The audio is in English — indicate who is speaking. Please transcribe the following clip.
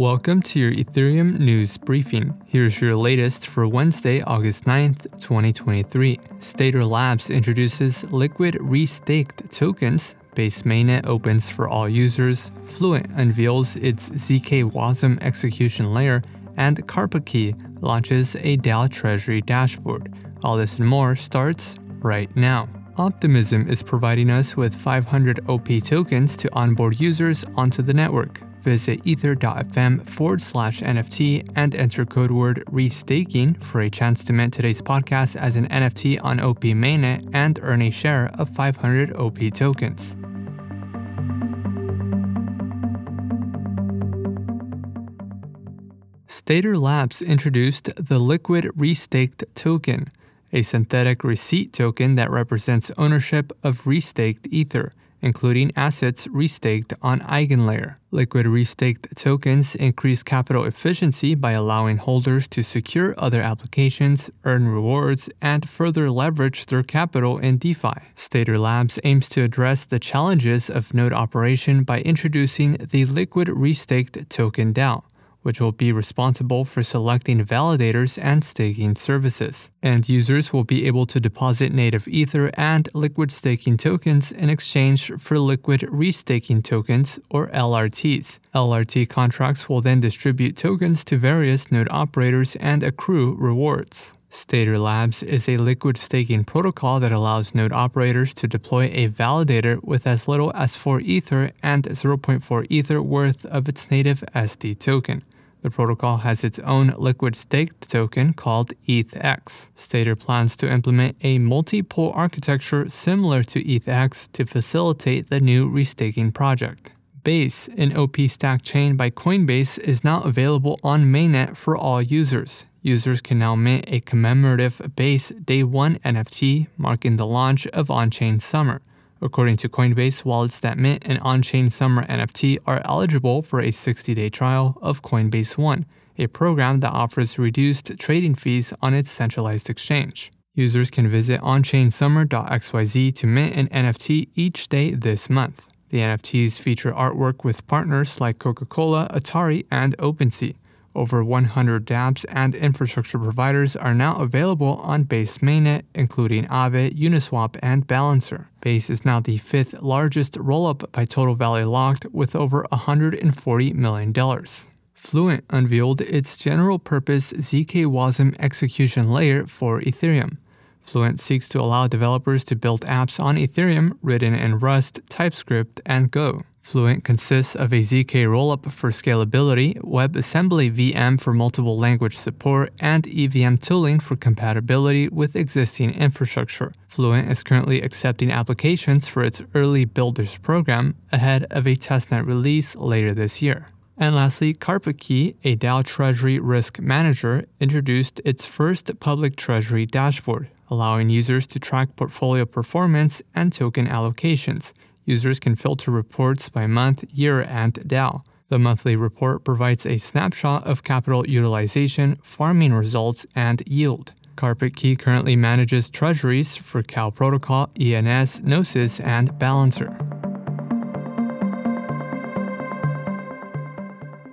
Speaker 1: Welcome to your Ethereum news briefing. Here's your latest for Wednesday, August 9th, 2023. Stader Labs introduces liquid restaked tokens. Base mainnet opens for all users. Fluent unveils its ZK Wasm execution layer. And Karpatkey launches a DAO Treasury dashboard. All this and more starts right now. Optimism is providing us with 500 OP tokens to onboard users onto the network. Visit ether.fm forward slash NFT and enter code word restaking for a chance to mint today's podcast as an NFT on OP mainnet and earn a share of 500 OP tokens. Stader Labs introduced the Liquid Restaked token, a synthetic receipt token that represents ownership of restaked Ether including assets restaked on EigenLayer. Liquid restaked tokens increase capital efficiency by allowing holders to secure other applications, earn rewards, and further leverage their capital in DeFi. Stader Labs aims to address the challenges of node operation by introducing the Liquid Restaked Token DAO which will be responsible for selecting validators and staking services. And users will be able to deposit native Ether and liquid staking tokens in exchange for liquid restaking tokens, or LRTs. LRT contracts will then distribute tokens to various node operators and accrue rewards. Stader Labs is a liquid staking protocol that allows node operators to deploy a validator with as little as 4 Ether and 0.4 Ether worth of its native SD token. The protocol has its own liquid staked token called ETHX. Stader plans to implement a multi-pool architecture similar to ETHX to facilitate the new restaking project. Base, an OP stack chain by Coinbase, is now available on mainnet for all users. Users can now mint a commemorative Base Day 1 NFT marking the launch of On Chain Summer. According to Coinbase, wallets that mint an on chain summer NFT are eligible for a 60 day trial of Coinbase One, a program that offers reduced trading fees on its centralized exchange. Users can visit onchainsummer.xyz to mint an NFT each day this month. The NFTs feature artwork with partners like Coca Cola, Atari, and OpenSea. Over 100 dApps and infrastructure providers are now available on Base mainnet, including Aave, Uniswap, and Balancer. Base is now the fifth largest rollup by total value locked, with over $140 million. Fluent unveiled its general purpose ZK Wasm execution layer for Ethereum. Fluent seeks to allow developers to build apps on Ethereum written in Rust, TypeScript, and Go. Fluent consists of a ZK rollup for scalability, WebAssembly VM for multiple language support, and EVM tooling for compatibility with existing infrastructure. Fluent is currently accepting applications for its early builders program ahead of a testnet release later this year. And lastly, Karpatkey, a DAO Treasury risk manager, introduced its first public Treasury dashboard, allowing users to track portfolio performance and token allocations users can filter reports by month, year, and DAO. The monthly report provides a snapshot of capital utilization, farming results, and yield. Karpatkey currently manages treasuries for CoW Protocol, ENS, Gnosis, and Balancer.